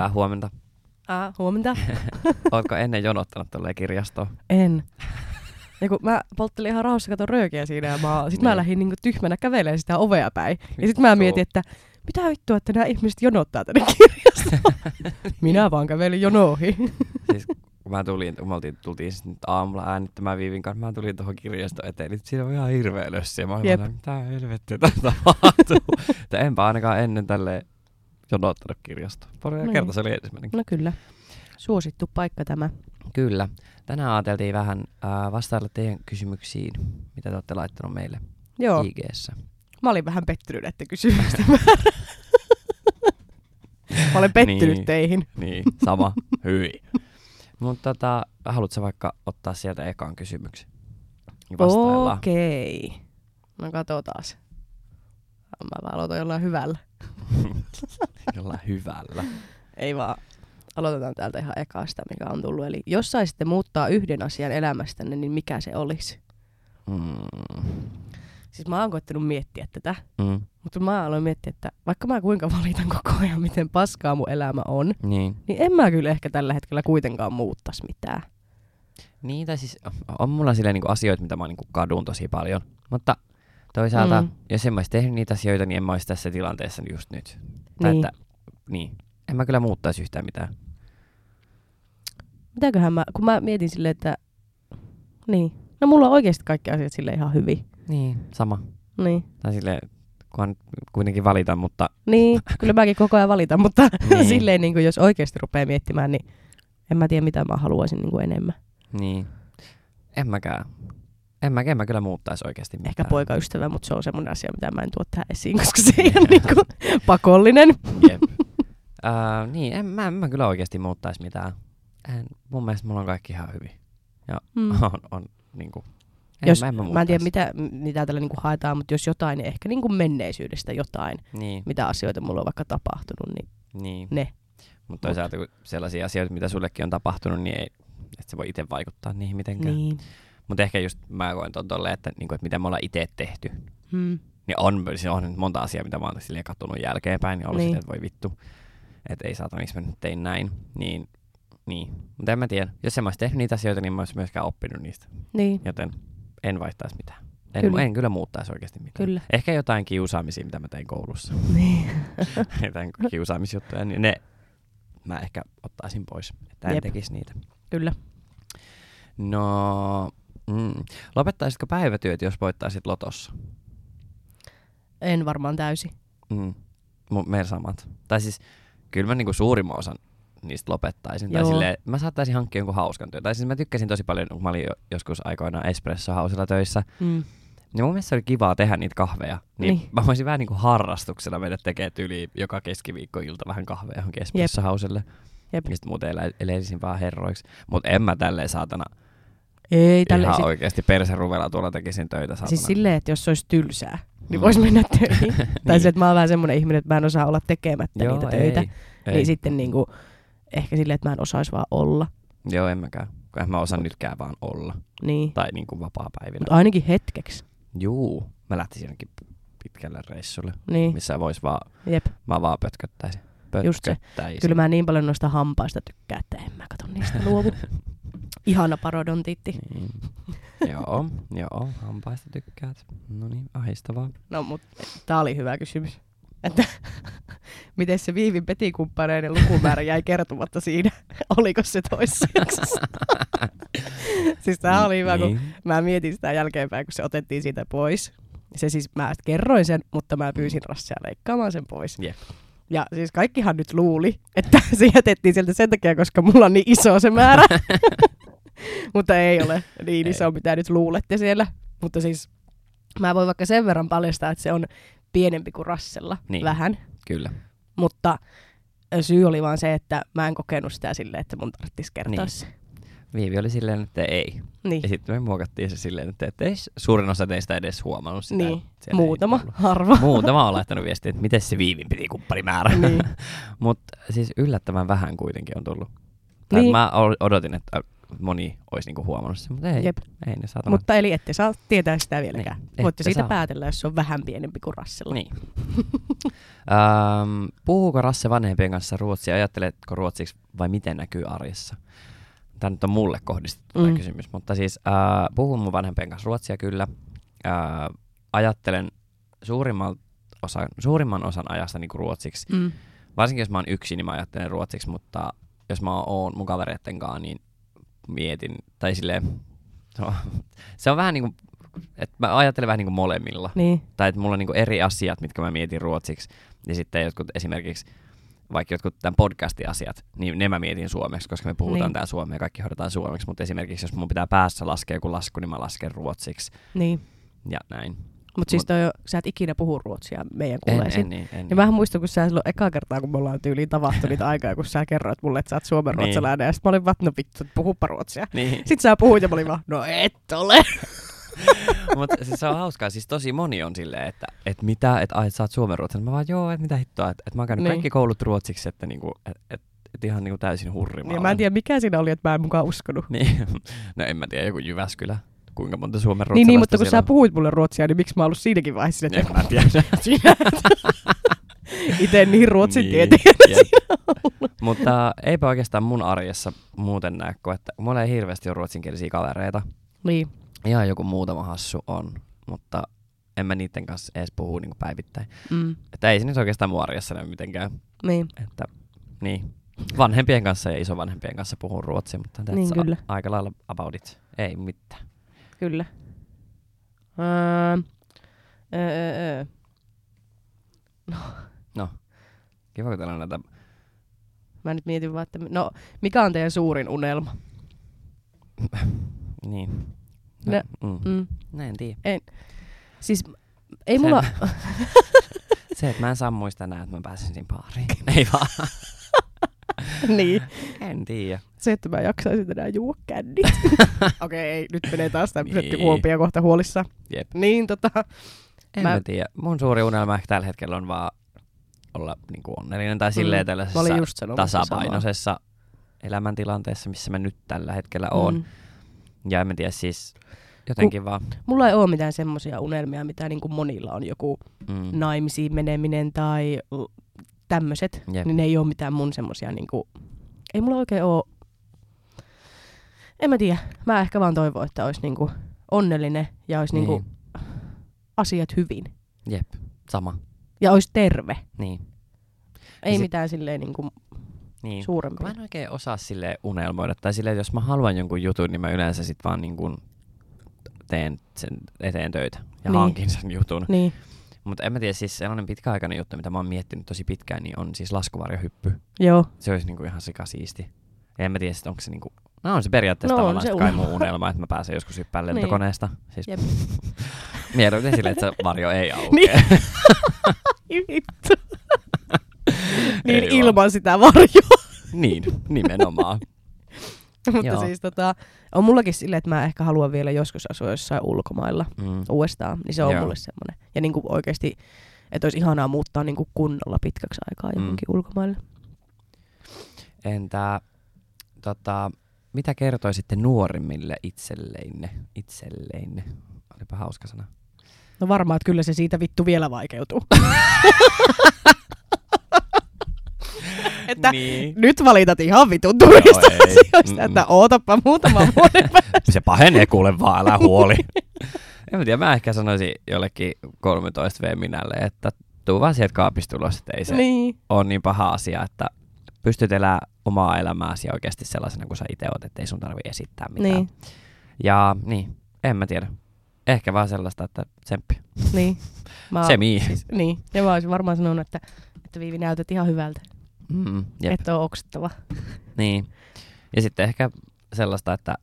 Hyvää huomenta. Ah, huomenta. Oletko ennen jonottanut tolleen kirjastoon? En. Ja kun mä polttelin ihan rauhassa katon röökiä siinä ja mä, sit mä Niin. lähdin niinku tyhmänä kävelemään sitä ovea päin. Ja sit mä mietin, että mitä vittua, että nämä ihmiset jonottaa tänne kirjastoon. Minä vaan kävelin jonoihin. Siis kun mä tulin, kun me oltiin, tultiin siis nyt aamulla äänittämään Viivin kanssa, mä tulin tuohon kirjaston eteen, niin siinä on ihan hirveä lössi. Ja mä olin mitä helvettiä tässä tapahtuu. Enpä ainakaan ennen tälleen jonottanut kirjastoon. Pari Niin. kerta se oli ensimmäinen. No kyllä. Suosittu paikka tämä. Kyllä. Tänään ajateltiin vähän äh, vastailla teidän kysymyksiin, mitä te olette laittanut meille Joo, IGssä. mä olin vähän pettynyt näiden kysymysten. Mä olen pettynyt Niin. teihin. Niin, sama. Hyvin. Mutta tota, haluatko vaikka ottaa sieltä ekan kysymyksen? Niin. Okei. No katsotaan. Mä aloitan jollain hyvällä. Jollain hyvällä. Ei vaan. Aloitetaan täältä ihan ekasta, mikä on tullut. Eli jos saisitte muuttaa yhden asian elämästänne, niin mikä se olisi? Mm. Siis mä oon koittanut miettiä tätä, Mm. mutta mä aloin miettiä, että vaikka mä kuinka valitan koko ajan, miten paskaa mun elämä on, Niin. niin en mä kyllä ehkä tällä hetkellä kuitenkaan muuttas mitään. Niin, tai siis on mulla silleen niinku asioita, mitä mä niinku kadun tosi paljon. Mutta toisaalta, Mm. jos en mä olisi tehnyt niitä asioita, niin en mä olisi tässä tilanteessa just nyt. Tai Niin. Että, niin. En mä kyllä muuttaisi yhtään mitään. Mitäköhän mä, kun mä mietin silleen, että niin. No mulla on oikeasti kaikki asiat sille ihan hyvin. Niin, sama. Niin. Tai silleen, kunhan kuitenkin valitan, mutta Niin, kyllä mäkin koko ajan valitan, mutta niin. silleen niin kuin jos oikeasti rupeaa miettimään, niin en mä tiedä mitä mä haluaisin niin kuin enemmän. niin. En mäkään. En mä, en mä kyllä muuttaisi oikeasti mitään. Ehkä poikaystävä, mutta se on semmoinen asia, mitä mä en tuo tähän esiin, koska se ei ole niin kuin pakollinen. Jep. uh, niin, en mä, en mä kyllä oikeasti muuttaisi mitään. En, mun mielestä mulla on kaikki ihan hyvin. Ja Mm. on, on niinku, en, Jos, mä, en mä, mä en tiedä mitä, mitä tällä niin kuin haetaan, mutta jos jotain, niin ehkä niin kuin menneisyydestä jotain, Niin, mitä asioita mulla on vaikka tapahtunut, niin niin. ne. Mutta toisaalta kun sellaisia asioita, mitä sullekin on tapahtunut, niin ei, että se voi itse vaikuttaa niihin mitenkään. Niin. Mutta ehkä just mä koen ton tolleen, että, niinku, että miten me ollaan itse tehty. Hmm. Niin on, siis on nyt monta asiaa, mitä mä oon silleen katsonut jälkeenpäin, niin ollut Niin. niin. että voi vittu, että ei saata, miksi mä nyt tein näin. Niin, niin. Mutta en mä tiedä. Jos en mä olisi tehnyt niitä asioita, niin mä olisin myöskään oppinut niistä. Niin, Joten en vaihtaisi mitään. En, Kyllä. kyllä. en kyllä muuttaisi oikeasti mitään. kyllä. Ehkä jotain kiusaamisia, mitä mä tein koulussa. Niin. jotain kiusaamisjuttuja, niin ne mä ehkä ottaisin pois, että en Jep. tekisi niitä. Kyllä. No, mm. lopettaisitko päivätyöt, jos voittaisit lotossa? En varmaan täysin. Mm. Meillä samat. Tai siis, kyllä mä niinku suurimman osan niistä lopettaisin. Tai Joo. silleen, mä saattaisin hankkia jonkun hauskan työn. Tai siis mä tykkäsin tosi paljon, kun mä olin jo, joskus aikoinaan Espresso Housella töissä. Mm. Niin mun mielestä oli kivaa tehdä niitä kahveja. Niin, Niin. niin. mä voisin vähän niinku harrastuksena mennä tekemään yli joka keskiviikko-ilta vähän kahveja johonkin Espresso Houselle. Jep. Ja sit muuten elä, elisin vaan herroiksi. Mutta en mä tälleen saatana Ei, tälle, ihan siis, oikeasti perseruvella tuolla tekisin töitä saatana. siis silleen, että jos se olisi tylsää, niin Mm. voisi mennä töihin. Tai Niin. se, että mä oon vähän semmoinen ihminen, että mä en osaa olla tekemättä Joo, niitä töitä. Ei, ei. Niin sitten niinku, ehkä silleen, että mä en osaisi vaan olla. Joo, en mäkään. En mä osaa nytkään vaan olla. Niin. Tai niinku vapaa-päivinä. Mutta ainakin hetkeksi. Juu, mä lähtisin jonnekin pitkälle reissulle, Niin, missä vois vaan, jep. mä vaan pötköttäisin. Just se. Pötköttäisin. Kyllä mä niin paljon noista hampaista tykkään, että en mä kato niistä luovu. Ihana parodontiitti. Niin. joo, joo, hampaista tykkäät. No niin, ahistavaa. No, mutta tää oli hyvä kysymys. Että miten se Viivin petikumppaneiden lukumäärä jäi kertomatta siinä? Oliko se toisessa jaksossa? siis tää oli hyvä, kun niin. mä mietin sitä jälkeenpäin, kun se otettiin siitä pois. Se siis, mä kerroin sen, mutta mä pyysin Rassia leikkaamaan sen pois. Jep. Ja siis kaikkihan nyt luuli, että se jätettiin sieltä sen takia, koska mulla on niin iso se määrä. mutta ei ole niin iso, Ei. mitä nyt luulette siellä. Mutta siis mä voin vaikka sen verran paljastaa, että se on pienempi kuin Rassella Niin. vähän. Kyllä. Mutta syy oli vaan se, että mä en kokenut sitä silleen, että mun tarvitsisi kertoa Niin. se. Viivi oli silleen, että ei. Niin, Ja sitten me muokattiin se silleen, että et ei suurin osa teistä edes huomannut sitä. niin. muutama, harva. Muutama on laittanut viestiä, että miten se Viivin piti kumppanimäärä. Niin. Mutta siis yllättävän vähän kuitenkin on tullut. Tai Niin. Mä odotin, että moni olisi niinku huomannut sen, mutta ei, Jep. ei ne saatana. Mutta eli ette saa tietää sitä vieläkään. Niin, Niin, Voitte siitä saa. päätellä, jos se on vähän pienempi kuin Rassella. Niin. Puhuuko Rasse vanhempien kanssa ruotsia? Ajatteletko ruotsiksi vai miten näkyy arjessa? Tämä nyt on mulle kohdistettu mm. Kysymys, mutta siis äh, puhun mun vanhempien kanssa ruotsia kyllä. Äh, ajattelen suurimman osan, suurimman osan ajasta niin kuin ruotsiksi. Mm. Varsinkin jos mä oon yksin, niin mä ajattelen ruotsiksi, mutta jos mä oon mun kavereitten kanssa, niin mietin, tai silleen, se on, se on vähän niin kuin, että mä ajattelen vähän niin kuin molemmilla Niin. tai että mulla on niinku eri asiat, mitkä mä mietin ruotsiksi, ja sitten jotkut esimerkiksi vaikka jotkut tämän podcastin asiat, niin ne mä mietin suomeksi, koska me puhutaan Niin. niin. tää suomea ja kaikki hoidetaan suomeksi, mutta esimerkiksi jos mun pitää päässä laskea joku lasku, niin mä lasken ruotsiksi niin. ja näin. Mutta siis toi, sä et ikinä puhu ruotsia meidän En, kuuleisiin. en, niin, en, Ja mähän muistan, kun sä silloin eka kertaa, kun me ollaan tyyliin tavattu niitä aikaa, kun sä kerroit mulle, että sä oot suomen Niin. ruotsalainen. Ja sit mä olin vaan, no vittu, puhupa ruotsia. niin. Sitten sä puhuit ja mä olin vaan, no et ole. mutta siis se on hauskaa, siis tosi moni on silleen, että, että mitä, että ai, sä oot suomen ruotsalainen. Mä vaan, joo, että mitä hittoa, että, että mä oon käynyt Niin. kaikki koulut ruotsiksi, että niinku, että, että, että ihan niinku täysin hurrimalla. Ja mä en tiedä, mikä siinä oli, että mä en mukaan uskonut. Niin, no en mä tiedä, joku Jyväskylä. Kuinka monta suomen Niin, ruotsalaista niin, mutta kun siellä sä puhuit mulle ruotsia, niin miksi mä oon ollut siinäkin vaiheessa, että En mä tiedä. itse niin ruotsin Niin, tieteen. jep. Mutta eipä oikeastaan mun arjessa muuten näe, että mulla ei hirveästi ole ruotsinkielisiä kavereita. Niin, Ihan joku muutama hassu on, mutta en mä niiden kanssa edes puhu niin päivittäin. mm, Että ei se nyt oikeastaan mun arjessa näy mitenkään. niin, Että, niin. Vanhempien kanssa ja isovanhempien kanssa puhun ruotsia, mutta that's Niin, kyllä. A- aika lailla about it. Ei mitään. kyllä. Öö, öö, öö. Kiva, kun teillä on näitä Mä nyt mietin vaan, että no, mikä on teidän suurin unelma? Niin. Ne- mm. Mm. Näin en tiedä. Siis ei Se- mulla... Se, että mä en saa muistaa enää, että mä pääsen siinä baariin. Ei vaan. niin. En tiedä. Se, että mä jaksaisin enää juo kännit. Okei, ei, nyt menee taas tämmöiset Niin. huompia kohta huolissa. Jep. Niin, tota... En Mä- mä... tiedä. Mun suuri unelma ehkä tällä hetkellä on vaan olla niin kuin onnellinen tai silleen Mm. tällaisessa tasapainoisessa elämäntilanteessa, missä mä nyt tällä hetkellä oon. Mm. Ja en mä tiedä, siis jotenkin vaan... Mulla ei ole mitään semmoisia unelmia, mitä niin kuin monilla on joku Mm. naimisiin meneminen tai tämmöiset. Jep. Niin ne ei ole mitään mun semmoisia niinku... Ei mulla oikein oo... En mä tiedä. Mä ehkä vaan toivon, että olisi niinku onnellinen ja olisi niinku Niin. asiat hyvin. Jep, sama. Ja olisi terve. Niin. Ei sit- mitään silleen niinku niin. Kun suurempia. mä en oikein osaa sille unelmoida. Tai silleen, että jos mä haluan jonkun jutun, niin mä yleensä sit vaan niin kuin teen sen eteen töitä ja Niin. niin. hankin sen jutun. Niin, Mutta en mä tiedä, siis sellainen pitkäaikainen juttu, mitä mä oon miettinyt tosi pitkään, niin on siis laskuvarjohyppy. joo. Se olisi niinku ihan sikasiisti. Ja en mä tiedä, onko se niinku... No on se periaatteessa No tavallaan se kai unelma. mun unelma, että mä pääsen joskus hyppään Niin. lentokoneesta. Siis Jep. mieluiten silleen, että se varjo ei aukea. Niin. Vittu. Niin Ei ilman sitä varjoa. niin, nimenomaan. Mutta Joo. siis tota, on mullakin silleen, että mä ehkä haluan vielä joskus asua jossain ulkomailla Mm. uudestaan. Niin se on Joo. mulle semmoinen. Ja niinku oikeasti, että olisi ihanaa muuttaa niinku kunnolla pitkäksi aikaa Mm. johonkin ulkomaille. Entä tota, mitä kertoisitte nuorimmille itselleinne? Itselleinne. Olipa hauska sana. No varmaan, että kyllä se siitä vittu vielä vaikeutuu. että Niin. nyt valitat ihan vitun turista ei. asioista, että ootapa muutaman vuoden päästä. Se pahenee kuule vaan, älä huoli. en mä tiedä, mä ehkä sanoisin jollekin 13 V minälle, että tuu vaan sieltä kaapista ulos, että ei se niin. ole niin paha asia, että pystyt elämään omaa elämääsi oikeasti sellaisena kuin sä itse oot, ettei sun tarvi esittää mitään. Niin, Ja niin, en mä tiedä. Ehkä vaan sellaista, että tsemppi. niin. Mä, Se mii. siis, niin. Ja mä olisin varmaan sanonut, että, että Viivi näytät ihan hyvältä. Mm, jep. Että on oksettava. Niin. Ja sitten ehkä sellaista, että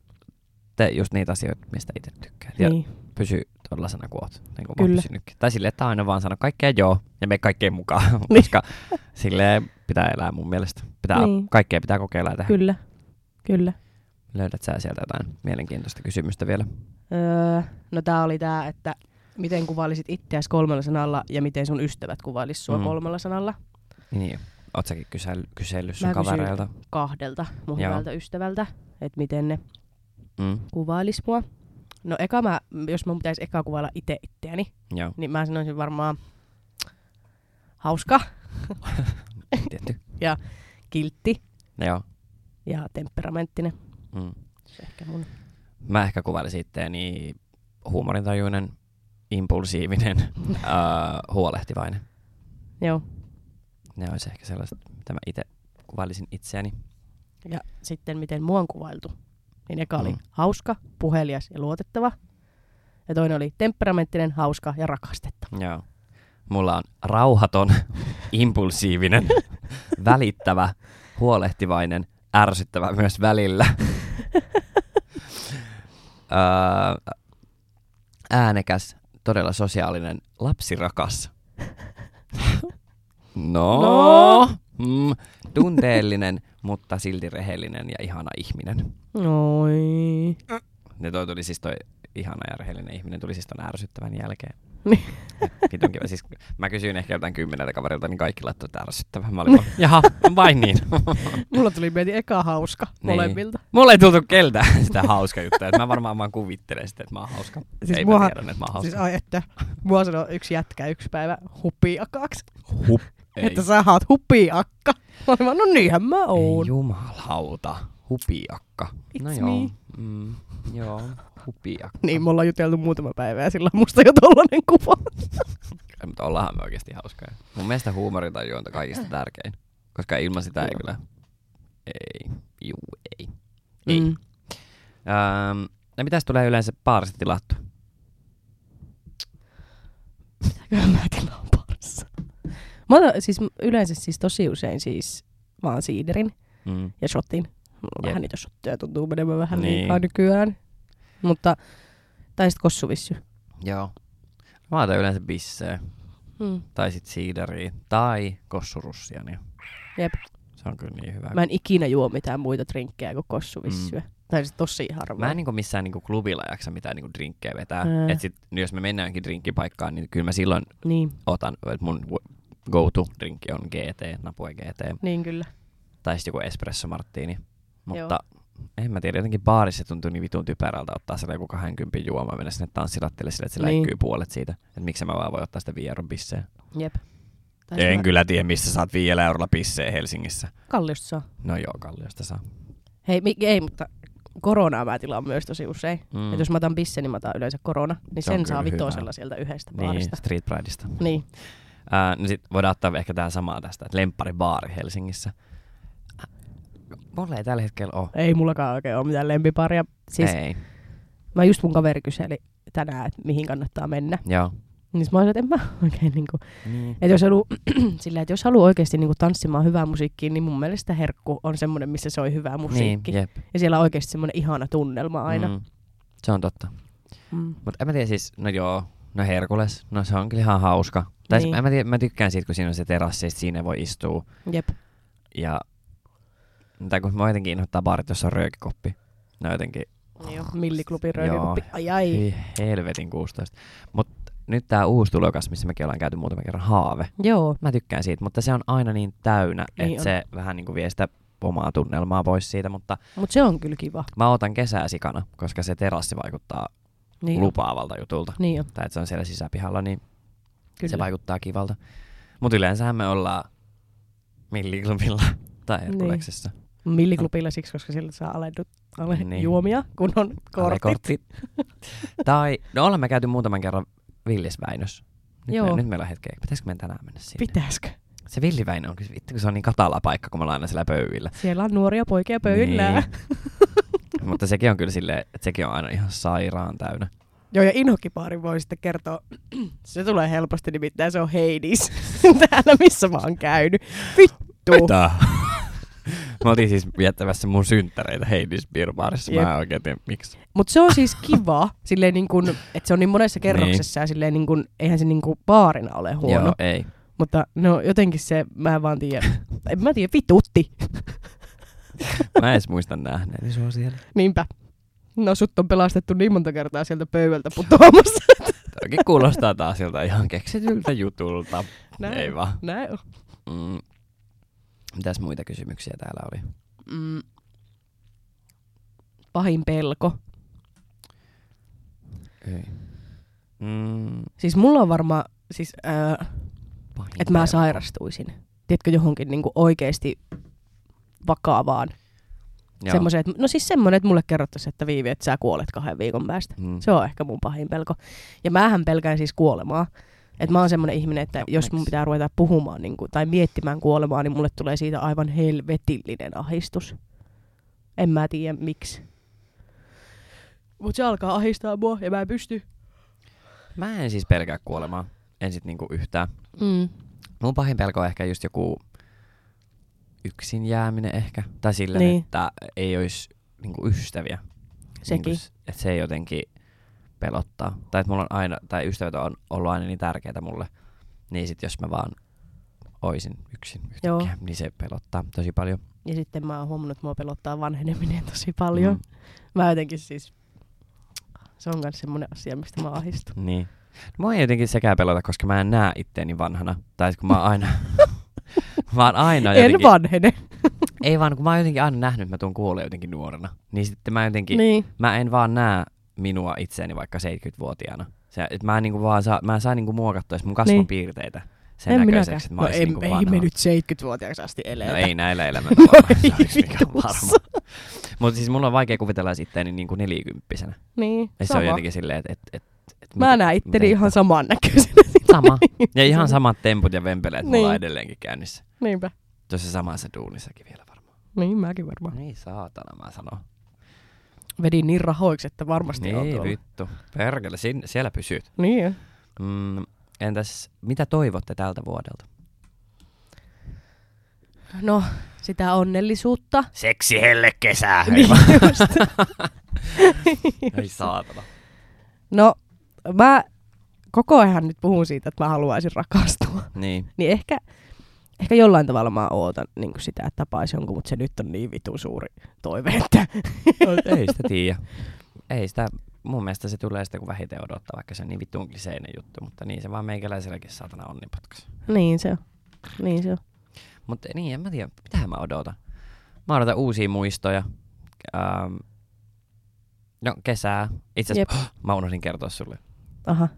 tee just niitä asioita, mistä itse tykkää. Ja Niin. pysy tuollaisena kuin oot. Niin kuin mä Kyllä. pysynytkin. Tai silleen, että aina vaan sano kaikkea joo ja me kaikkeen mukaan. Niin. Koska silleen pitää elää mun mielestä. Pitää, Niin. Kaikkea pitää kokeilla ja tehdä. Kyllä. Kyllä. Löydät sä sieltä jotain mielenkiintoista kysymystä vielä? Öö, no tää oli tää, että miten kuvailisit itseäsi kolmella sanalla ja miten sun ystävät kuvailis sua Mm. kolmella sanalla. Niin. Oot säkin kysely, kysellyt sun kavereilta? kahdelta mun Joo. hyvältä ystävältä, että miten ne Mm, kuvailis mua. No eka mä, jos mun pitäisi eka kuvailla itse itseäni, joo, niin mä sanoisin varmaan hauska, tietty. kiltti Joo. ja temperamenttinen. Mm. Se ehkä mun. Mä ehkä kuvailisin itteeni huumorintajuinen, impulsiivinen, ää, huolehtivainen. Joo. Ne olisi ehkä sellaiset, mitä mä itse kuvailisin itseäni. Ja sitten miten mua on kuvailtu. Niin eka oli Mm. hauska, puhelias ja luotettava. Ja toinen oli temperamenttinen, hauska ja rakastettava. Joo. Mulla on rauhaton, impulsiivinen, välittävä, huolehtivainen, ärsyttävä myös välillä. Öö, äänekäs, todella sosiaalinen, lapsirakas. No, No. Mm, tunteellinen, mutta silti rehellinen ja ihana ihminen. Oi. Ne toi tuli siis toi ihana ja rehellinen ihminen tuli siis ton ärsyttävän jälkeen. Niin. Vitun kiva. Siis mä kysyin ehkä jotain kymmeneltä kaverilta, niin kaikki laittoi että ärsyttävä. Mä olin vaan, jaha, vain niin. Mulla tuli mieti eka hauska Niin. molemmilta. Mulla ei tultu keltään sitä hauska juttua. Että mä varmaan vaan kuvittelen sitä, että mä oon hauska. Siis ei muahan- mä tiedän, että mä oon hauska. Siis ai, että mua sanoi yksi jätkä yksi päivä hupiakaksi. Hup. Ei, Että sä oot hupiakka. Mä olin vaan, no niinhän mä ei oon. jumalauta. Hupiakka. No It's joo. me. Mm, joo, hupiakka. Niin, me ollaan juteltu muutama päivä ja sillä on musta jo tollanen kuva. Ei, mutta ollaanhan me oikeasti hauskoja. Mun mielestä huumorintaju on kaikista tärkein. Koska ilman sitä ei Joo. kyllä... Ei. Juu, ei. Ei. Mm. Ähm, ja mitäs tulee yleensä baarista tilattu? Mitäköhän mä tilaan baarissa? Mä otan siis yleensä siis tosi usein siis vaan siiderin Mm. ja shotin. Mulla vähän niitä shotteja tuntuu menevän vähän Niin. liikaa nykyään. Mutta, tai sit kossuvissy. Joo. Mä otan yleensä bissejä. Mm. Tai sit siideriä. Tai kossurussia. Niin Jep. se on kyllä niin hyvä. Mä en ikinä juo mitään muita drinkkejä kuin kossuvissyä. Mm. Tai siis tosi harvoin. Mä en niinku missään niinku klubilla jaksa mitään niinku drinkkejä vetää. Ää. Et sit, jos me mennään johonkin drinkkipaikkaan, niin kyllä mä silloin Niin, otan, että mun go-to-drinkki on GT, Napue GT. niin kyllä. Tai sitten joku espresso martini. Mutta en mä tiedä, jotenkin baarissa tuntuu niin vitun typerältä ottaa siellä joku 20 juoma mennä sinne tanssilattille sille, että se Niin. läikkyy puolet siitä. Että miksi mä vaan voi ottaa sitä viieron bisseä. Jep. Tai En sit kyllä tiedä, missä saat viidellä eurolla bisseä Helsingissä. Kalliosta saa. No joo, Kalliosta saa. Hei, mi- ei, mutta koronaa mä tilaan myös tosi usein. Mm. Et jos mä otan bisse, niin mä otan yleensä korona. Niin Se sen saa vitosella hyvä. sieltä yhdestä Niin, baarista. Street Prideista. Niin. Ää, no sit voidaan ottaa ehkä tää samaa tästä, että lempparibaari Helsingissä. Mulla ei tällä hetkellä ole. Ei mullakaan oikein ole mitään lempiparia. Siis Ei. mä just mun kaveri kyseli tänään, että mihin kannattaa mennä. Joo. Niin mä olisin, että en mä oikein niinku... Niin. Että jos haluaa, sillä, että jos haluaa oikeasti niinku tanssimaan hyvää musiikkia, niin mun mielestä herkku on semmoinen, missä soi hyvää musiikki. Niin, jep. ja siellä on oikeasti semmoinen ihana tunnelma aina. Mm. Se on totta. Mm. Mutta en mä tiedä siis, no joo, no Herkules, no se on kyllä ihan hauska. Tai Niin. mä, mä tykkään siitä, kun siinä on se terassi, sit siinä voi istua. Jep. Ja, tai kun mä jotenkin inhoittaa baarit, jossa on röökikoppi. No jotenkin, Niin on milliklubin Joo. röökikuppi. Ai ai. helvetin 16. Mutta nyt tää uusi tulokas, missä mekin ollaan käyty muutaman kerran, Haave. Joo. Mä tykkään siitä, mutta se on aina niin täynnä, Niin että se vähän niin kuin vie sitä omaa tunnelmaa pois siitä, mutta Mutta se on kyllä kiva. mä otan kesää sikana, koska se terassi vaikuttaa Niin lupaavalta jutulta. Niin on, Tai että se on siellä sisäpihalla, niin kyllä. se vaikuttaa kivalta. Mutta yleensähän me ollaan milliklubilla tai Herkuleksessa. Milliklubilla siksi, koska sillä saa alennut, ale, Niin. niin. juomia, kun on kortit. Alekortit. tai, no ollaan me käyty muutaman kerran Villisväinös. Nyt, Joo. Me, nyt meillä on hetkeä. Pitäisikö meidän tänään mennä sinne? Pitäisikö? Se Villiväinö on kyllä, vittu kun se on niin katala paikka, kun me ollaan aina siellä pöydillä. Siellä on nuoria poikia pöydillä. Niin. Mutta sekin on kyllä silleen, että sekin on aina ihan sairaan täynnä. Joo, ja Inhokkipaari voi sitten kertoa, se tulee helposti, nimittäin se on Heidis täällä, missä mä oon käynyt. Vittu! Mitä? Mä oltiin siis viettämässä mun synttäreitä Heidis Beer Barissa. Mä en oikein tiedä miksi. Mutta se on siis kiva, silleen niin kun, että se on niin monessa kerroksessa ja silleen niin kun, eihän se niin kun baarina ole huono. Joo, ei. Mutta no jotenkin se, mä en vaan tiedä, en mä tiedä, vitutti. Mä en edes muista nähneeni sua siellä. Niinpä. No sut on pelastettu niin monta kertaa sieltä pöydältä putoamassa. Toki kuulostaa taas siltä ihan keksityltä jutulta. Näin Ei vaan. Näin on. Mm. Mitäs muita kysymyksiä täällä oli? Mm. Pahin pelko. Ei. Mm, Siis mulla on varmaan, siis, äh, että mä sairastuisin. Tiedätkö, johonkin niinku oikeesti vakavaan. Semmoisen, että, no siis semmoinen, että mulle kerrottaisiin, että Viivi, että sä kuolet kahden viikon päästä. Mm. Se on ehkä mun pahin pelko. Ja mähän pelkään siis kuolemaa. Että mä oon semmoinen ihminen, että jos mun pitää ruveta puhumaan niin kuin, tai miettimään kuolemaa, niin mulle tulee siitä aivan helvetillinen ahistus. En mä tiedä miksi. Mut se alkaa ahistaa mua ja mä en pysty. Mä en siis pelkää kuolemaa. En sit niinku yhtään. Mm. Mun pahin pelko on ehkä just joku yksin jääminen ehkä. Tai silleen, Niin. että ei olisi niinku ystäviä. Sekin. Niinku, että se ei jotenkin pelottaa. Tai että mulla on aina, tai ystävät on ollut aina niin tärkeitä mulle. Niin sit jos mä vaan oisin yksin yhtäkkiä, Joo. niin se pelottaa tosi paljon. Ja sitten mä oon huomannut, että mua pelottaa vanheneminen tosi paljon. Mm. Mä jotenkin siis, se on myös semmoinen asia, mistä mä ahistun. niin. Mua ei jotenkin sekään pelota, koska mä en näe itteeni vanhana. Tai kun mä oon aina... mä oon aina en jotenkin... vanhene. Ei vaan, kun mä oon jotenkin aina nähnyt, että mä tuun kuolee jotenkin nuorena. Niin sitten mä jotenkin... niin. Mä en vaan näe minua itseäni vaikka 70-vuotiaana. Se, et mä, en niinku vaan saa, mä en saa niinku muokattua mun kasvon Niin. piirteitä sen en näköiseksi, että mä No ei, niinku ei me nyt 70-vuotiaaksi asti eletä. No ei näillä elämäntavoilla, No se ei varma. Mutta siis mulla on vaikea kuvitella itseäni niinku nelikymppisenä. Niin, Ja se sama. on jotenkin silleen, että... Et, et, et Mä näen itteni ihan hittoa. samannäköisenä. Sama. Ja ihan samat temput ja vempeleet mulla on Niin. edelleenkin käynnissä. Niinpä. Tuossa samassa duunissakin vielä varmaan. Niin, mäkin varmaan. Niin saatana mä sanon. Vedin niin rahoiksi, että varmasti on Niin tuolla. vittu. Perkele, sin, siellä pysyt. Niin jo. Mm, entäs mitä toivotte tältä vuodelta? No, sitä onnellisuutta. Seksi helle kesää. Niin. Ei saatana. No, mä koko ajan nyt puhun siitä, että mä haluaisin rakastua. Niin. Niin ehkä, ehkä jollain tavalla mä ootan niin sitä, että tapaisi jonkun, mutta se nyt on niin vitun suuri toive, että Ei sitä tiedä. Ei sitä, mun mielestä se tulee sitten kun vähiten odottaa, vaikka se on niin vittuun kliseinen juttu, mutta niin se vaan meikäläiselläkin saatana onnipotkas. niin se on. Niin se on. Mutta niin, en mä tiedä, mitähän mä odotan. Mä odotan uusia muistoja. Ähm, no, kesää. Itse asiassa mä unohdin kertoa sulle. Aha,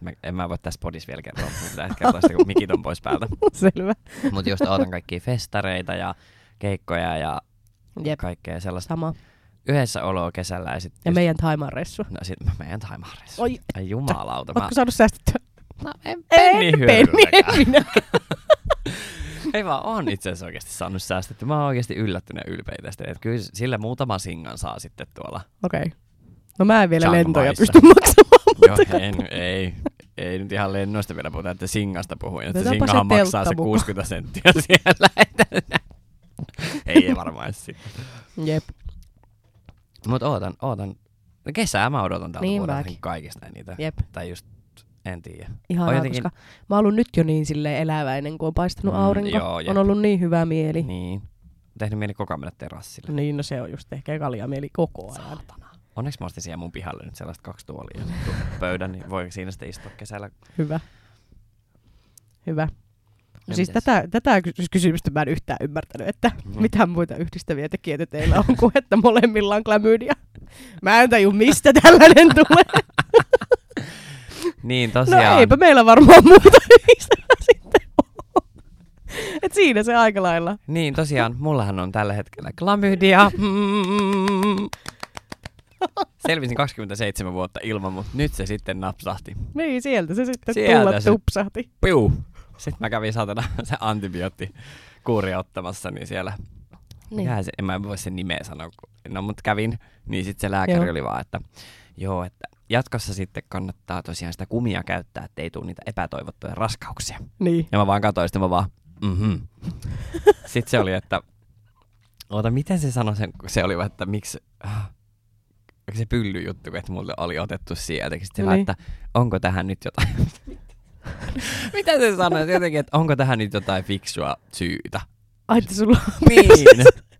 Mä, en mä voi tässä podissa vielä kertoa, mutta pitää kertoa sitä, kun mikit on pois päältä. selvä. Mutta just odotan kaikkia festareita ja keikkoja ja Jep, kaikkea sellaista. sama. Yhdessä oloa kesällä ja sitten... Ja meidän Thaimaan reissu. No sit meidän taimaarissa. Oi, Ai jumalauta. Mä... ootko saanut säästettyä? No en En penni penni, en hyödylläkään. minä. Ei vaan on itse asiassa oikeasti saanut säästetty. Mä oon oikeasti yllättynyt ja ylpeä tästä. Että kyllä sillä muutama singan saa sitten tuolla. Okei. Okay. No mä en vielä Chiang lentoja pysty maksamaan. Joo, en, ei, ei nyt ihan lennoista vielä puhuta, että singasta puhuin. Että singahan se maksaa se teltta mukaan. 60 senttiä siellä. Ei, ei varmaan edes sitten. Jep. Mutta ootan, ootan. Kesää mä odotan tältä Niin vuodelta kaikista eniten. Jep. Tai just, en tiedä. Ihanaa, On jotenkin- koska mä oon ollut nyt jo niin sille eläväinen, kun on paistanut Mm, aurinko. joo, jep. on ollut niin hyvä mieli. Niin. Tehnyt mieli koko ajan mennä terassille. Niin, no se on just ehkä kalia mieli koko ajan. Saatana. Onneksi mä ostin siellä mun pihalle nyt sellaista kaksi tuolia pöydän, niin voi siinä sitten istua kesällä. Hyvä. Hyvä. No siis mitäs? tätä, tätä ky- kysymystä mä en yhtään ymmärtänyt, että Mm. mitä muita yhdistäviä tekijöitä teillä on kuin, että molemmilla on klamydia. Mä en taju, mistä tällainen tulee. Niin No tosiaan. eipä meillä varmaan muuta sitten ole. Et siinä se aika lailla. Niin tosiaan, mullahan on tällä hetkellä klamydia. Mm. Selvisin 27 vuotta ilman, mutta nyt se sitten napsahti. Niin, sieltä se sitten Sieltä tulla se- tupsahti. Piu! Sitten mä kävin saatana se antibioottikuuri ottamassa, niin siellä Niin. Mikähän se, en mä voi sen nimeä sanoa, kun, no mut kävin, niin sitten se lääkäri Joo. oli vaan, että joo, että jatkossa sitten kannattaa tosiaan sitä kumia käyttää, että ei tule niitä epätoivottuja raskauksia. Niin. Ja mä vaan katsoin, sitten mä vaan, mhm. sitten se oli, että, oota, miten se sanoi sen, kun se oli, että miksi, se pyllyjuttu, että mulle oli otettu sieltäkin. Sitten Niin. että onko tähän nyt jotain, mitä se sanoi jotenkin, että onko tähän nyt jotain fiksua syytä? Ai, että sulla on Niin.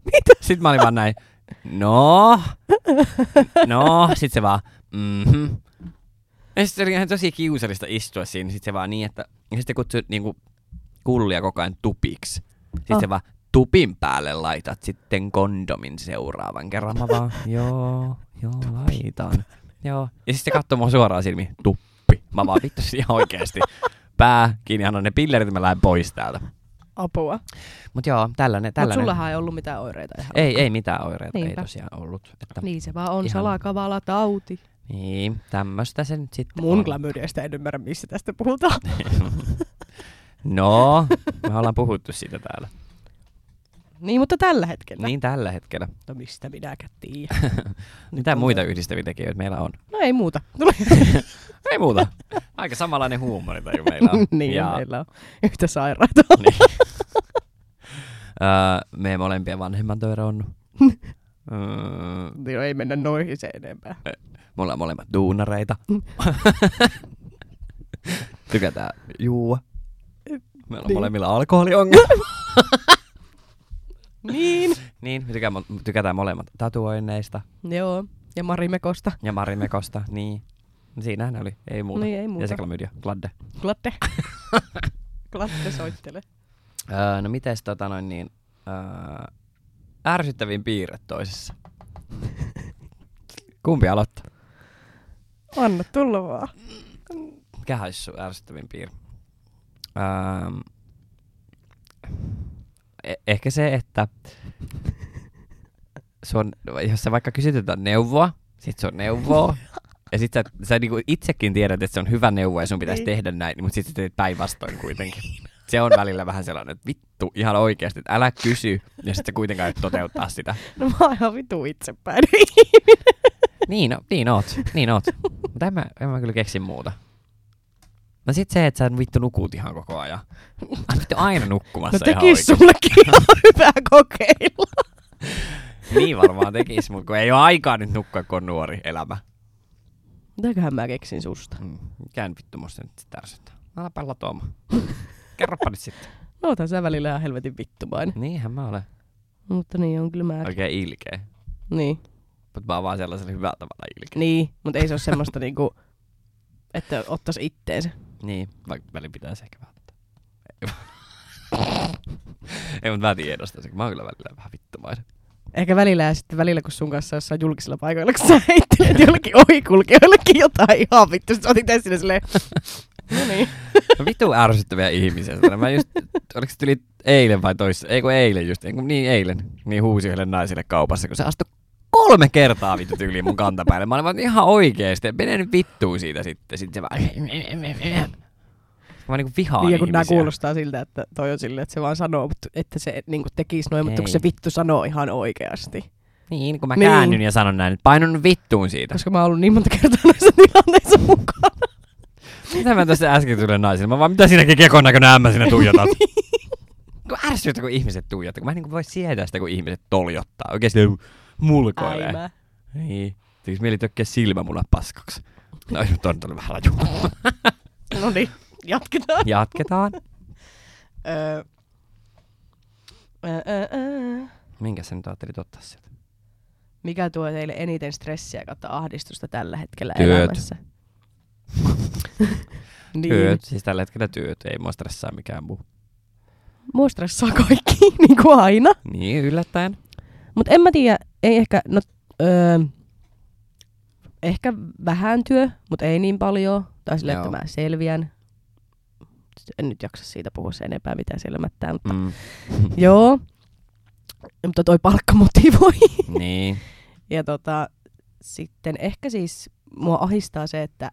Mitä? Sitten mä olin vaan näin, no, no, sit se vaan, mhm. Ja sitten se oli ihan tosi kiusallista istua siinä, sit se vaan niin, että, ja sitten kutsui niinku kullia koko ajan tupiksi. Sitten Oh. se vaan tupin päälle laitat sitten kondomin seuraavan kerran. Mä vaan, joo, joo, laitan. Joo. Ja sitten se katsoo mua suoraan silmiin, tuppi. Mä vaan vittu ihan oikeesti. Pää kiinni, annan ne pillerit mä lähden pois täältä. Apua. Mut joo, tällainen, Mutta tällainen. sullahan ei ollut mitään oireita ihan. Ei, ei mitään oireita, ei Niinpä. tosiaan ollut. Että, Niin se vaan on Ihan- salakavala tauti. niin, tämmöstä se nyt sitten Mun on. klamydiasta en ymmärrä, missä tästä puhutaan. No, me ollaan puhuttu siitä täällä. Niin, mutta tällä hetkellä. Niin tällä hetkellä. No mistä minäkään tiedän. Mitä on muita yhdistäviä tekijöitä meillä on? No ei muuta. Ei muuta. Aika samanlainen huumorintaju meillä on. niin, ja, meillä on yhtä sairaita. niin. öö, meidän molempien vanhemmat on eronnut. öö, Joo, ei mennä noihin se enempää. me ollaan molemmat duunareita. Tykätään juua. Meillä on Niin. molemmilla alkoholiongelma. Niin. me tykätään, tykätään molemmat tatuoinneista Joo. Ja Marimekosta. ja Marimekosta. Niin. Siinähän ne oli. Ei muuta. Niin, ei muuta. Ja se klamydia. Gladde. Glatte. Glatte soittele. Öö, no mites tota noin niin, öö, ärsyttävin piirre toisessa? Kumpi aloittaa? Anna tulla vaan. Mikä olisi sun ärsyttävin piirre? Öö, e- ehkä se, että sun, jos sä vaikka kysyt jotain neuvoa, sit sun neuvoo, ja sit sä, sä niinku itsekin tiedät, että se on hyvä neuvo ja sun pitäisi Niin. tehdä näin, mutta sit sä teet päinvastoin kuitenkin. Se on välillä vähän sellainen, että vittu, ihan oikeasti, että älä kysy, ja sit sä kuitenkaan et toteuttaa sitä. No mä oon ihan vitu itsepäin. Niin, no, niin oot, niin oot. Mutta en mä, en mä kyllä keksi muuta. No sit se, että sä vittu nukut ihan koko ajan. Ai vittu aina nukkumassa No ihan tekis oikeesti. sullekin ihan hyvää kokeilla. Niin varmaan tekis, mutta kun ei ole aikaa nyt nukkua, kun on nuori elämä. Mitäköhän mä keksin susta? Mm. Nyt vittu musta nyt sit ärsyttää? Alapa latoamaan. Kerropa nyt sitten. No otan sä välillä ihan helvetin vittumainen. Niinhän mä olen. Mutta niin on kyllä mä. Oikein ilkeä. Niin. Mutta mä oon vaan sellaisella hyvällä tavalla ilkeä. Niin, mutta ei se ole semmoista niinku, että ottais itteensä. Niin, vaikka välillä pitäisi ehkä välttää. Ei, mutta mä tiedostan sen, mä oon kyllä välillä vähän vittumainen. Ehkä välillä ja sitten välillä, kun sun kanssa jossain julkisilla paikoilla, kun sä heittelet jollekin ohikulkijoillekin jotain ihan vittu, sit sä otit esille silleen, no niin. Vittu ärsyttäviä ihmisiä. Mä just, oliko se tuli eilen vai toissa? Ei eilen just, ei kun niin eilen. Niin huusi yhdelle naiselle kaupassa, kun se astui kolme kertaa vittu tyyliin mun kantapäälle. Mä olin vaan ihan oikeesti, mene nyt vittuun siitä sitten. Sitten se vaan... Mä niinku vihaan Niin, kun ihmisiä. nämä kuulostaa siltä, että toi on silleen, että se vaan sanoo, mutta että se niin tekisi noin, mutta kun se vittu sanoo ihan oikeasti. Niin, kun mä Niin. käännyn ja sanon näin, että painun nyt vittuun siitä. Koska mä oon ollut niin monta kertaa näissä tilanteissa mukana. Mitä mä tässä äsken tulin naisille? Mä vaan, mitä siinäkin kekon näköinen ämmä sinä tuijotat? kun ärsyttää, kun ihmiset tuijottaa. Kun mä en niin voi sietää sitä, kun ihmiset toljottaa. Silleen mulkoilee. Äimä. Niin. Tekis mieli tökkiä silmämunat paskaksi. No nyt on tullut vähän raju. No niin, jatketaan. Jatketaan. Öö. Öö, öö, öö. Minkä sä nyt ajattelit ottaa sieltä? Mikä tuo teille eniten stressiä kautta ahdistusta tällä hetkellä Työt. elämässä? niin. Työt. Siis tällä hetkellä työt. Ei mua stressaa mikään muu. Mua stressaa kaikki, niin kuin aina. Niin, yllättäen. Mutta en mä tiedä, ei ehkä, no, öö, ehkä vähän työ, mutta ei niin paljon. Tai silleen, että mä selviän. En nyt jaksa siitä puhua sen enempää, mitä siellä mättää, mutta Mm. joo. Mutta toi palkka motivoi. niin. Ja tota, sitten ehkä siis mua ahistaa se, että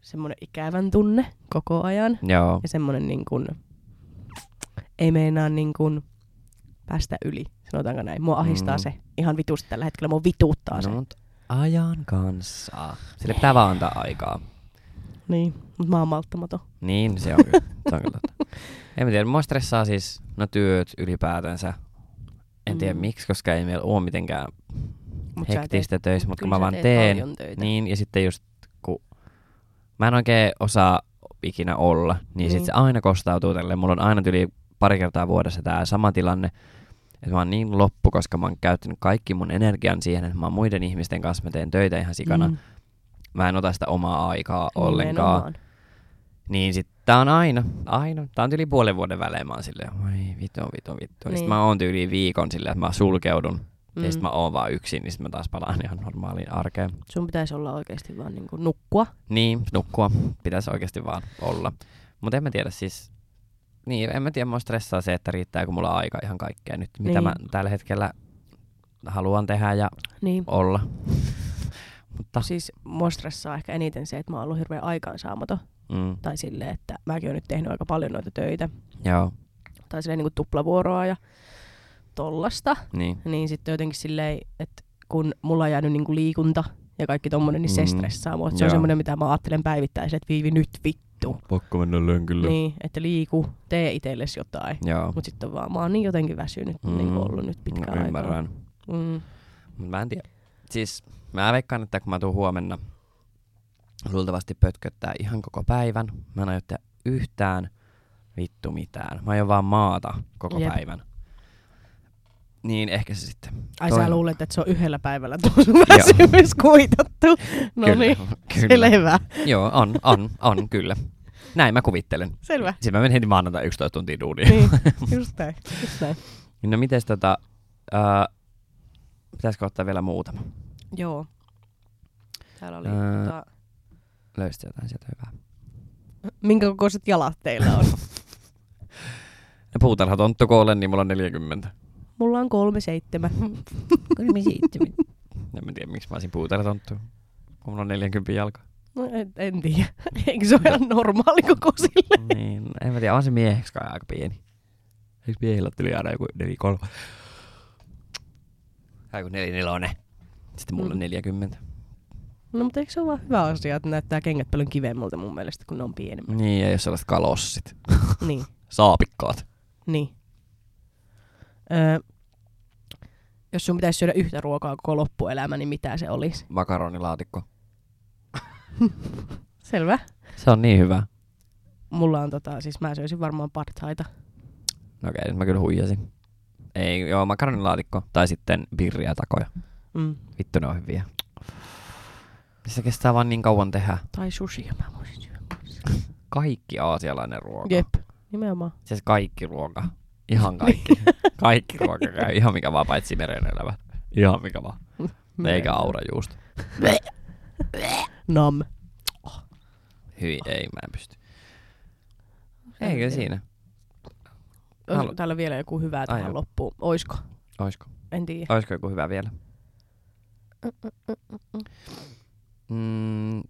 semmoinen ikävän tunne koko ajan. Joo. Ja semmoinen niin kuin, ei meinaa niin kuin päästä yli, sanotaanko näin. Mua ahistaa Mm. se ihan vitusti tällä hetkellä, mua vituuttaa se. No, mut ajan kanssa. Sille pitää vaan antaa aikaa. Niin, mutta mä oon malttamaton. Niin, se on kyllä. Se on kyllä totta. En mä tiedä, mua stressaa siis no työt ylipäätänsä. En tiedä Mm. miksi, koska ei meillä ole mitenkään Mut hektistä töissä, mutta kun mä vaan teen. Niin, ja sitten just kun mä en oikein osaa ikinä olla, niin, niin. Sitten se aina kostautuu tälle. Mulla on aina yli pari kertaa vuodessa tämä sama tilanne, että mä oon niin loppu, koska mä oon käyttänyt kaikki mun energian siihen, että mä oon muiden ihmisten kanssa, mä teen töitä ihan sikana. Mm. Mm. Mä en ota sitä omaa aikaa ollenkaan. Nimenomaan. Niin sit Tää on aina, aina. Tää on yli puolen vuoden välein. Mä oon silleen, oi vittu, vittu, vittu. Niin. Niin. Sitten mä oon tyyli viikon silleen, että mä sulkeudun. Mm. Ja Mm. sit mä oon vaan yksin, niin sit mä taas palaan ihan normaaliin arkeen. Sun pitäisi olla oikeasti vaan niinku nukkua. Niin, nukkua pitäisi oikeasti vaan olla. Mutta en mä tiedä siis, niin en mä tiedä, mua stressaa se, että riittääkö mulla aika ihan kaikkea nyt, mitä Niin. mä tällä hetkellä haluan tehdä ja Niin. olla. Mutta, Siis mua stressaa ehkä eniten se, että mä oon ollut hirveän aikaansaamaton. mm, Tai silleen, että mäkin oon nyt tehnyt aika paljon noita töitä. joo, Tai silleen niinku tuplavuoroa ja tollasta. niin. Niin sitten jotenkin silleen, että kun mulla on jäänyt niinku liikunta ja kaikki tommonen, niin se Mm. stressaa mua. Se on semmoinen, mitä mä ajattelen päivittäin, että viivi nyt vittu. Pakko mennä lönkylle. Niin, että liiku, tee itsellesi jotain. Joo, Mut sitten vaan mä oon niin jotenkin väsynyt, mm. Mm. niin ollut nyt pitkään no, aikaa. ymmärrän. Mm. Mut mä en tiedä. Siis mä veikkaan, että kun mä tuun huomenna, luultavasti pötköttää ihan koko päivän. Mä en aio yhtään vittu mitään. Mä aion vaan maata koko Jep. päivän. Niin ehkä se sitten. Ai Toivon. sä luulet, että se on yhdellä päivällä tuo sun väsymys kuitattu. No Kyllä, niin, kyllä. selvä. Joo, on, on, on, kyllä. Näin mä kuvittelen. Selvä. Sitten mä menen heti maanantai 11 tuntia duunia. Niin, just näin. Just näin. No mites tota, ää, pitäisikö ottaa vielä muutama? Joo. Täällä oli, Ää. tota, Löysit jotain sieltä hyvää? minkä kokoiset jalat teillä on? Ja puutarhatonttu koolle, niin mulla on 40. Mulla on kolme seitsemän. Kolme seitsemän. En mä tiedä, miksi mä olisin puutarhatonttu. Kun mulla on 40 jalka. No, en, en tiedä. Eikö se ole ihan normaali koko sille? niin, en mä tiedä, on se mieheksi kai aika pieni. Eikö miehillä tuli aina joku 4 3? Tai joku 4 4 Sitten mulla on Mm. 40. No mutta eikö se ole vaan hyvä asia, että näyttää kengät paljon kivemmältä mun mielestä, kun ne on pienemmät. Niin, ja jos sellaiset kalossit. niin, Saapikkaat. niin. Öö, jos sun pitäisi syödä yhtä ruokaa koko loppuelämä, niin mitä se olisi? Makaronilaatikko. Selvä. Se on niin hyvä. Mulla on tota, siis mä söisin varmaan pad thaita. No okei, nyt mä kyllä huijasin. Ei, joo, makaronilaatikko. Tai sitten birriä takoja. Mm. Vittu ne on hyviä. Se kestää vaan niin kauan tehdä. Tai sushi, mä voisin syödä. Kaikki aasialainen ruoka. Jep, nimenomaan. Siis kaikki ruoka. Ihan kaikki. kaikki ruoka käy. Ihan mikä vaan, paitsi meren elävä. Ihan mikä vaan. Eikä aurajuusto. Nam. Hyi, ei, mä en pysty. Eikö siinä? Halu- täällä vielä joku hyvä tähän loppuun. Oisko? Oisko? En tiedä. Oisko joku hyvä vielä? Mm,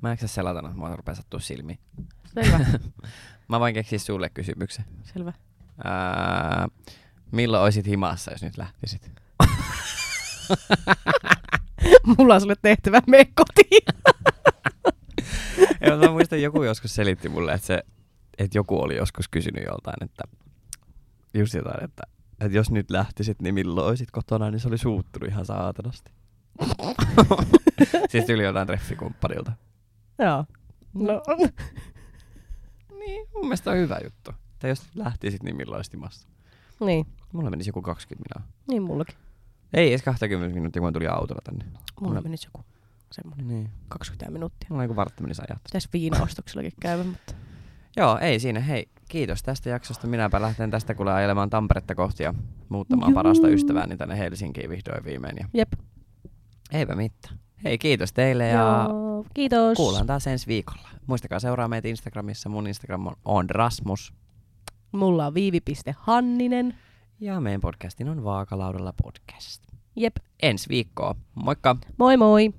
mä en selata, no, mua rupeaa sattua silmiin. Selvä. Mä voin keksiä sulle kysymyksen. Selvä. Ää, milloin olisit himassa, jos nyt lähtisit? Mulla on sulle tehtävä, mene kotiin. Joo, mä muistan, joku joskus selitti mulle, että, se, että joku oli joskus kysynyt joltain, että just jotain, että, että jos nyt lähtisit, niin milloin olisit kotona, niin se oli suuttunut ihan saatanasti. siis tuli jotain treffikumppanilta. Joo. No, Niin, mun mielestä on hyvä juttu. Tai jos lähtisit, niin milloin olisit himassa? niin. Mulla menisi joku 20 minuuttia. Niin mullakin. Ei edes 20 minuuttia, kun mä tulin autolla tänne. Mulla Mulla- menisi joku semmonen Niin. 20 minuuttia. Mulla on joku vartti menisi ajat. Pitäisi viinaostoksellakin käydä, mutta... Joo, ei siinä. Hei, kiitos tästä jaksosta. Minäpä lähten tästä kuule ajelemaan Tamperetta kohti ja muuttamaan Juu. parasta ystävääni tänne Helsinkiin vihdoin viimein. Ja Jep. eipä mitään. Hei, kiitos teille ja Joo, kiitos. kuullaan taas ensi viikolla. Muistakaa seuraa meitä Instagramissa. Mun Instagram on, on Rasmus. Mulla on viivi.hanninen. Ja meidän podcastin on Vaakalaudalla podcast. Jep. Ensi viikkoa. Moikka! Moi moi.